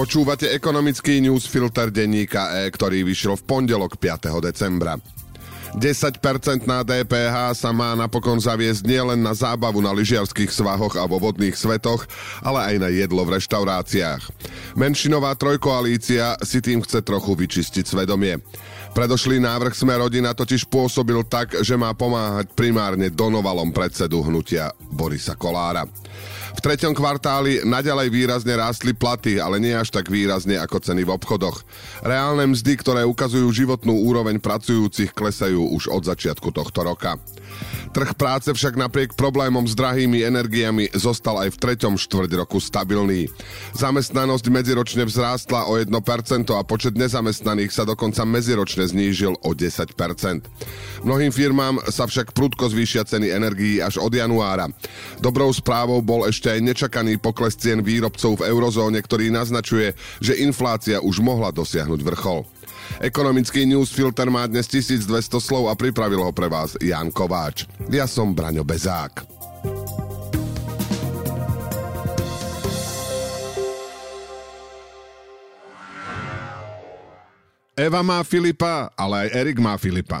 Počúvate ekonomický newsfilter denníka E, ktorý vyšiel v pondelok 5. decembra. 10% na DPH sa má napokon zaviesť nielen na zábavu na lyžiarských svahoch a vo vodných svetoch, ale aj na jedlo v reštauráciách. Menšinová trojkoalícia si tým chce trochu vyčistiť svedomie. Predošlý návrh Sme rodina totiž pôsobil tak, že má pomáhať primárne donovalom predsedu hnutia Borisa Kolára. V treťom kvartáli naďalej výrazne rástli platy, ale nie až tak výrazne ako ceny v obchodoch. Reálne mzdy, ktoré ukazujú životnú úroveň pracujúcich, klesajú už od začiatku tohto roka. Trh práce však napriek problémom s drahými energiami zostal aj v treťom štvrť roku stabilný. Zamestnanosť medziročne vzrástla o 1% a počet nezamestnaných sa dokonca medziročne znížil o 10%. Mnohým firmám sa však prudko zvýšia ceny energií až od januára. Dobrou správou bol ešte aj nečakaný pokles cien výrobcov v eurozóne, ktorý naznačuje, že inflácia už mohla dosiahnuť vrchol. Ekonomický newsfilter má dnes 1200 slov a pripravil ho pre vás Jan Kováč. Ja som Braňo Bezák. Eva má Filipa, ale aj Erik má Filipa.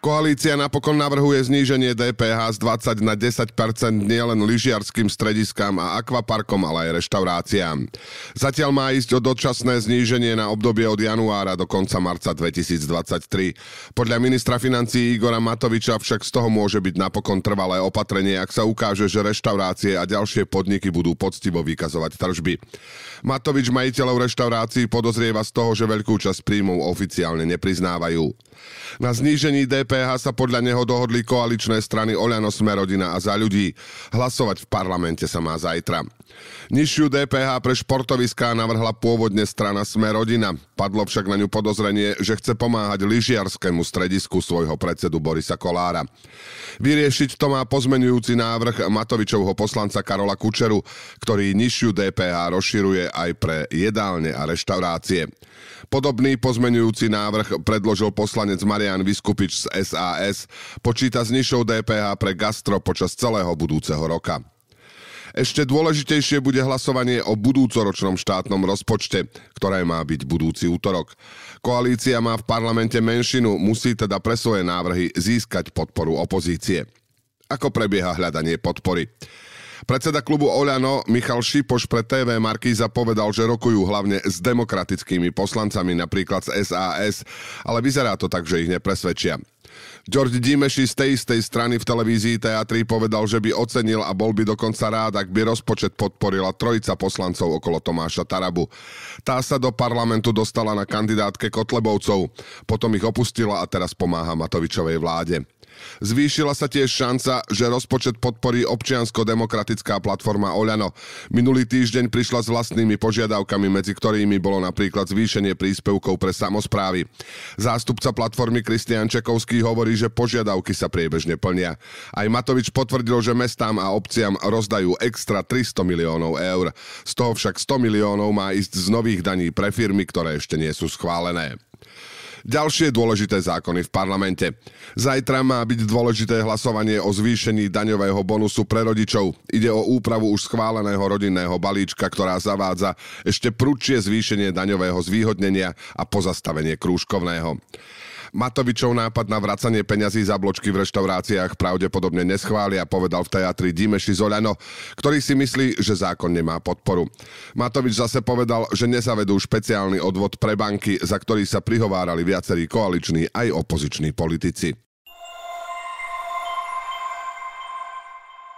Koalícia napokon navrhuje zníženie DPH z 20 na 10% nielen lyžiarským strediskám a akvaparkom, ale aj reštauráciám. Zatiaľ má ísť o dočasné zníženie na obdobie od januára do konca marca 2023. Podľa ministra financí Igora Matoviča však z toho môže byť napokon trvalé opatrenie, ak sa ukáže, že reštaurácie a ďalšie podniky budú poctivo vykazovať tržby. Matovič majiteľov reštaurácií podozrieva z toho, že veľkú časť príjmov oficiálne nepriznávajú. Na znížení DPH sa podľa neho dohodli koaličné strany Oľano Smerodina a za ľudí. Hlasovať v parlamente sa má zajtra. Nižšiu DPH pre športoviská navrhla pôvodne strana Smerodina. Padlo však na ňu podozrenie, že chce pomáhať lyžiarskému stredisku svojho predsedu Borisa Kolára. Vyriešiť to má pozmenujúci návrh Matovičovho poslanca Karola Kučeru, ktorý nižšiu DPH rozširuje aj pre jedálne a reštaurácie. Podobný pozmenujúci návrh predložil poslanec Marian Vyskupič z SAS. Počíta s nižšou DPH pre gastro počas celého budúceho roka. Ešte dôležitejšie bude hlasovanie o budúcoročnom štátnom rozpočte, ktoré má byť budúci útorok. Koalícia má v parlamente menšinu, musí teda pre svoje návrhy získať podporu opozície. Ako prebieha hľadanie podpory? Predseda klubu Oľano Michal Šipoš pre TV Markíza povedal, že rokujú hlavne s demokratickými poslancami, napríklad z SAS, ale vyzerá to tak, že ich nepresvedčia. George Dimeši z tej istej strany v televízii Teatri povedal, že by ocenil a bol by dokonca rád, ak by rozpočet podporila trojica poslancov okolo Tomáša Tarabu. Tá sa do parlamentu dostala na kandidátke Kotlebovcov, potom ich opustila a teraz pomáha Matovičovej vláde. Zvýšila sa tiež šanca, že rozpočet podporí občiansko-demokratická platforma Oľano. Minulý týždeň prišla s vlastnými požiadavkami, medzi ktorými bolo napríklad zvýšenie príspevkov pre samozprávy. Zástupca platformy Kristian Čekovský hovorí, že požiadavky sa priebežne plnia. Aj Matovič potvrdil, že mestám a obciam rozdajú extra 300 miliónov eur. Z toho však 100 miliónov má ísť z nových daní pre firmy, ktoré ešte nie sú schválené. Ďalšie dôležité zákony v parlamente. Zajtra má byť dôležité hlasovanie o zvýšení daňového bonusu pre rodičov. Ide o úpravu už schváleného rodinného balíčka, ktorá zavádza ešte prudšie zvýšenie daňového zvýhodnenia a pozastavenie krúžkovného. Matovičov nápad na vracanie peňazí za bločky v reštauráciách pravdepodobne neschvália, povedal v teatri Dimeši Zoľano, ktorý si myslí, že zákon nemá podporu. Matovič zase povedal, že nezavedú špeciálny odvod pre banky, za ktorý sa prihovárali viacerí koaliční aj opoziční politici.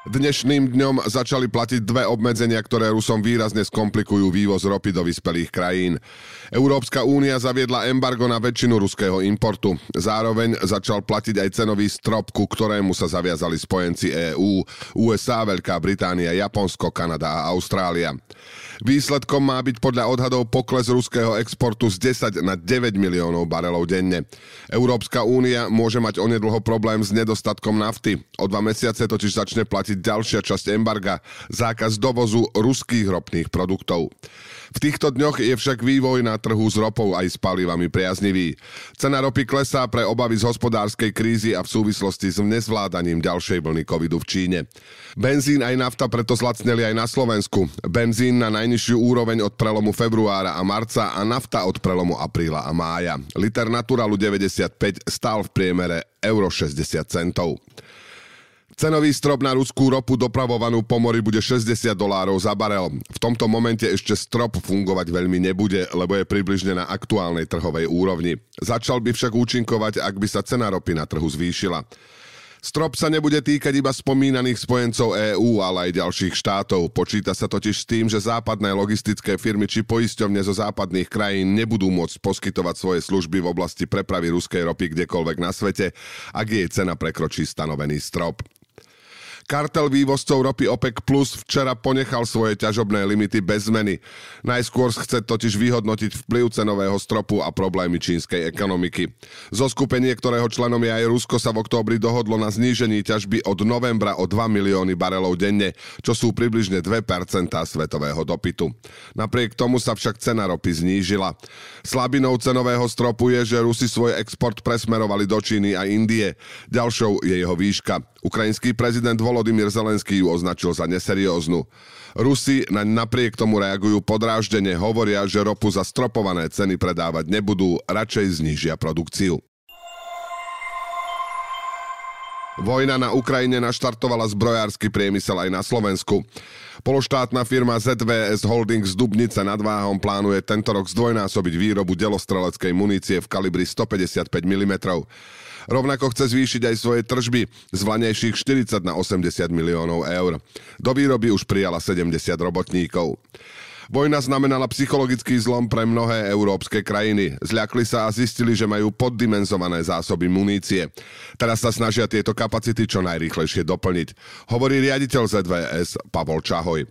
Dnešným dňom začali platiť dve obmedzenia, ktoré Rusom výrazne skomplikujú vývoz ropy do vyspelých krajín. Európska únia zaviedla embargo na väčšinu ruského importu. Zároveň začal platiť aj cenový strop, ku ktorému sa zaviazali spojenci EÚ, USA, Veľká Británia, Japonsko, Kanada a Austrália. Výsledkom má byť podľa odhadov pokles ruského exportu z 10 na 9 miliónov barelov denne. Európska únia môže mať onedlho problém s nedostatkom nafty. O dva mesiace totiž začne platiť ďalšia časť embarga, zákaz dovozu ruských ropných produktov. V týchto dňoch je však vývoj na trhu s ropou aj s palivami priaznivý. Cena ropy klesá pre obavy z hospodárskej krízy a v súvislosti s nezvládaním ďalšej vlny covidu v Číne. Benzín aj nafta preto zlacneli aj na Slovensku. Benzín na najnižšiu úroveň od prelomu februára a marca a nafta od prelomu apríla a mája. Liter Naturalu 95 stál v priemere euro 60 centov. Cenový strop na ruskú ropu dopravovanú po mori bude 60 dolárov za barel. V tomto momente ešte strop fungovať veľmi nebude, lebo je približne na aktuálnej trhovej úrovni. Začal by však účinkovať, ak by sa cena ropy na trhu zvýšila. Strop sa nebude týkať iba spomínaných spojencov EÚ, ale aj ďalších štátov. Počíta sa totiž s tým, že západné logistické firmy či poisťovne zo západných krajín nebudú môcť poskytovať svoje služby v oblasti prepravy ruskej ropy kdekoľvek na svete, ak jej cena prekročí stanovený strop. Kartel vývozcov ropy OPEC Plus včera ponechal svoje ťažobné limity bez zmeny. Najskôr chce totiž vyhodnotiť vplyv cenového stropu a problémy čínskej ekonomiky. Zo skupenie, ktorého členom je aj Rusko, sa v októbri dohodlo na znížení ťažby od novembra o 2 milióny barelov denne, čo sú približne 2% svetového dopytu. Napriek tomu sa však cena ropy znížila. Slabinou cenového stropu je, že Rusi svoj export presmerovali do Číny a Indie. Ďalšou je jeho výška. Ukrajinský prezident Volodymyr Zelenský ju označil za neserióznu. Rusi naň napriek tomu reagujú podráždene, hovoria, že ropu za stropované ceny predávať nebudú, radšej znížia produkciu. Vojna na Ukrajine naštartovala zbrojársky priemysel aj na Slovensku. Pološtátna firma ZVS Holdings z Dubnice nad Váhom plánuje tento rok zdvojnásobiť výrobu delostreleckej munície v kalibri 155 mm. Rovnako chce zvýšiť aj svoje tržby z vlanejších 40 na 80 miliónov eur. Do výroby už prijala 70 robotníkov. Vojna znamenala psychologický zlom pre mnohé európske krajiny. Zľakli sa a zistili, že majú poddimenzované zásoby munície. Teraz sa snažia tieto kapacity čo najrýchlejšie doplniť. Hovorí riaditeľ ZVS Pavol Čahoj.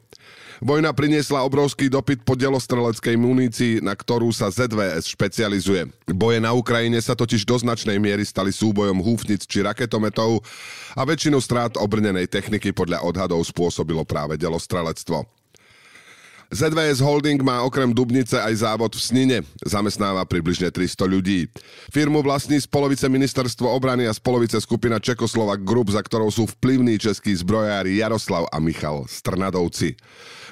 Vojna priniesla obrovský dopyt po delostreleckej munícii, na ktorú sa ZVS špecializuje. Boje na Ukrajine sa totiž do značnej miery stali súbojom húfnic či raketometov a väčšinu strát obrnenej techniky podľa odhadov spôsobilo práve delostrelectvo. ZVS Holding má okrem Dubnice aj závod v Snine. Zamestnáva približne 300 ľudí. Firmu vlastní z polovice ministerstvo obrany a z skupina Čekoslovak Group, za ktorou sú vplyvní českí zbrojári Jaroslav a Michal Strnadovci.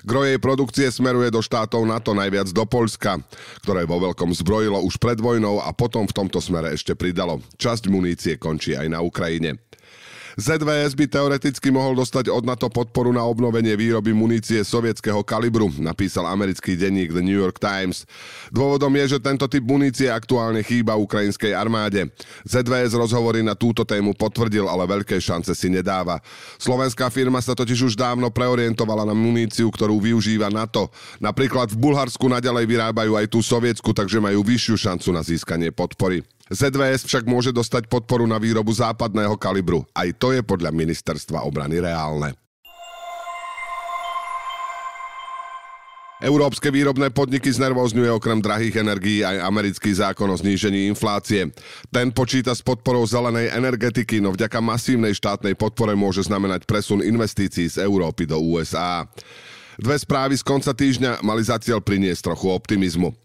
Gro produkcie smeruje do štátov NATO, najviac do Polska, ktoré vo veľkom zbrojilo už pred vojnou a potom v tomto smere ešte pridalo. Časť munície končí aj na Ukrajine. ZVS by teoreticky mohol dostať od NATO podporu na obnovenie výroby munície sovietského kalibru, napísal americký denník The New York Times. Dôvodom je, že tento typ munície aktuálne chýba ukrajinskej armáde. ZVS rozhovory na túto tému potvrdil, ale veľké šance si nedáva. Slovenská firma sa totiž už dávno preorientovala na muníciu, ktorú využíva NATO. Napríklad v Bulharsku naďalej vyrábajú aj tú sovietsku, takže majú vyššiu šancu na získanie podpory. ZVS však môže dostať podporu na výrobu západného kalibru. Aj to je podľa ministerstva obrany reálne. Európske výrobné podniky znervozňuje okrem drahých energií aj americký zákon o znížení inflácie. Ten počíta s podporou zelenej energetiky, no vďaka masívnej štátnej podpore môže znamenať presun investícií z Európy do USA. Dve správy z konca týždňa mali za cieľ priniesť trochu optimizmu.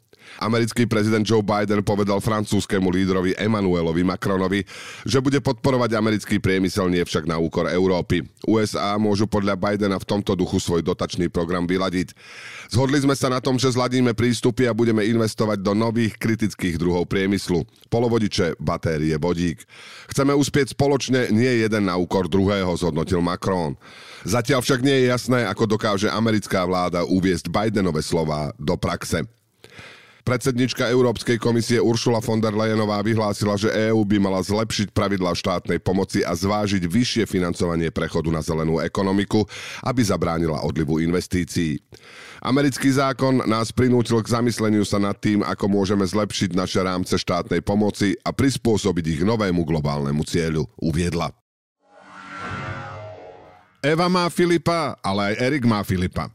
Americký prezident Joe Biden povedal francúzskému lídrovi Emmanuelovi Macronovi, že bude podporovať americký priemysel, nie však na úkor Európy. USA môžu podľa Bidena v tomto duchu svoj dotačný program vyladiť. Zhodli sme sa na tom, že zladíme prístupy a budeme investovať do nových kritických druhov priemyslu. Polovodiče, batérie, vodík. Chceme uspieť spoločne, nie jeden na úkor druhého, zhodnotil Macron. Zatiaľ však nie je jasné, ako dokáže americká vláda uviesť Bidenové slova do praxe. Predsednička Európskej komisie Uršula von der Leyenová vyhlásila, že EÚ by mala zlepšiť pravidlá štátnej pomoci a zvážiť vyššie financovanie prechodu na zelenú ekonomiku, aby zabránila odlivu investícií. Americký zákon nás prinútil k zamysleniu sa nad tým, ako môžeme zlepšiť naše rámce štátnej pomoci a prispôsobiť ich novému globálnemu cieľu, uviedla. Eva má Filipa, ale aj Erik má Filipa.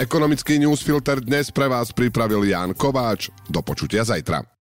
Ekonomický newsfilter dnes pre vás pripravil Ján Kováč. Do počutia zajtra.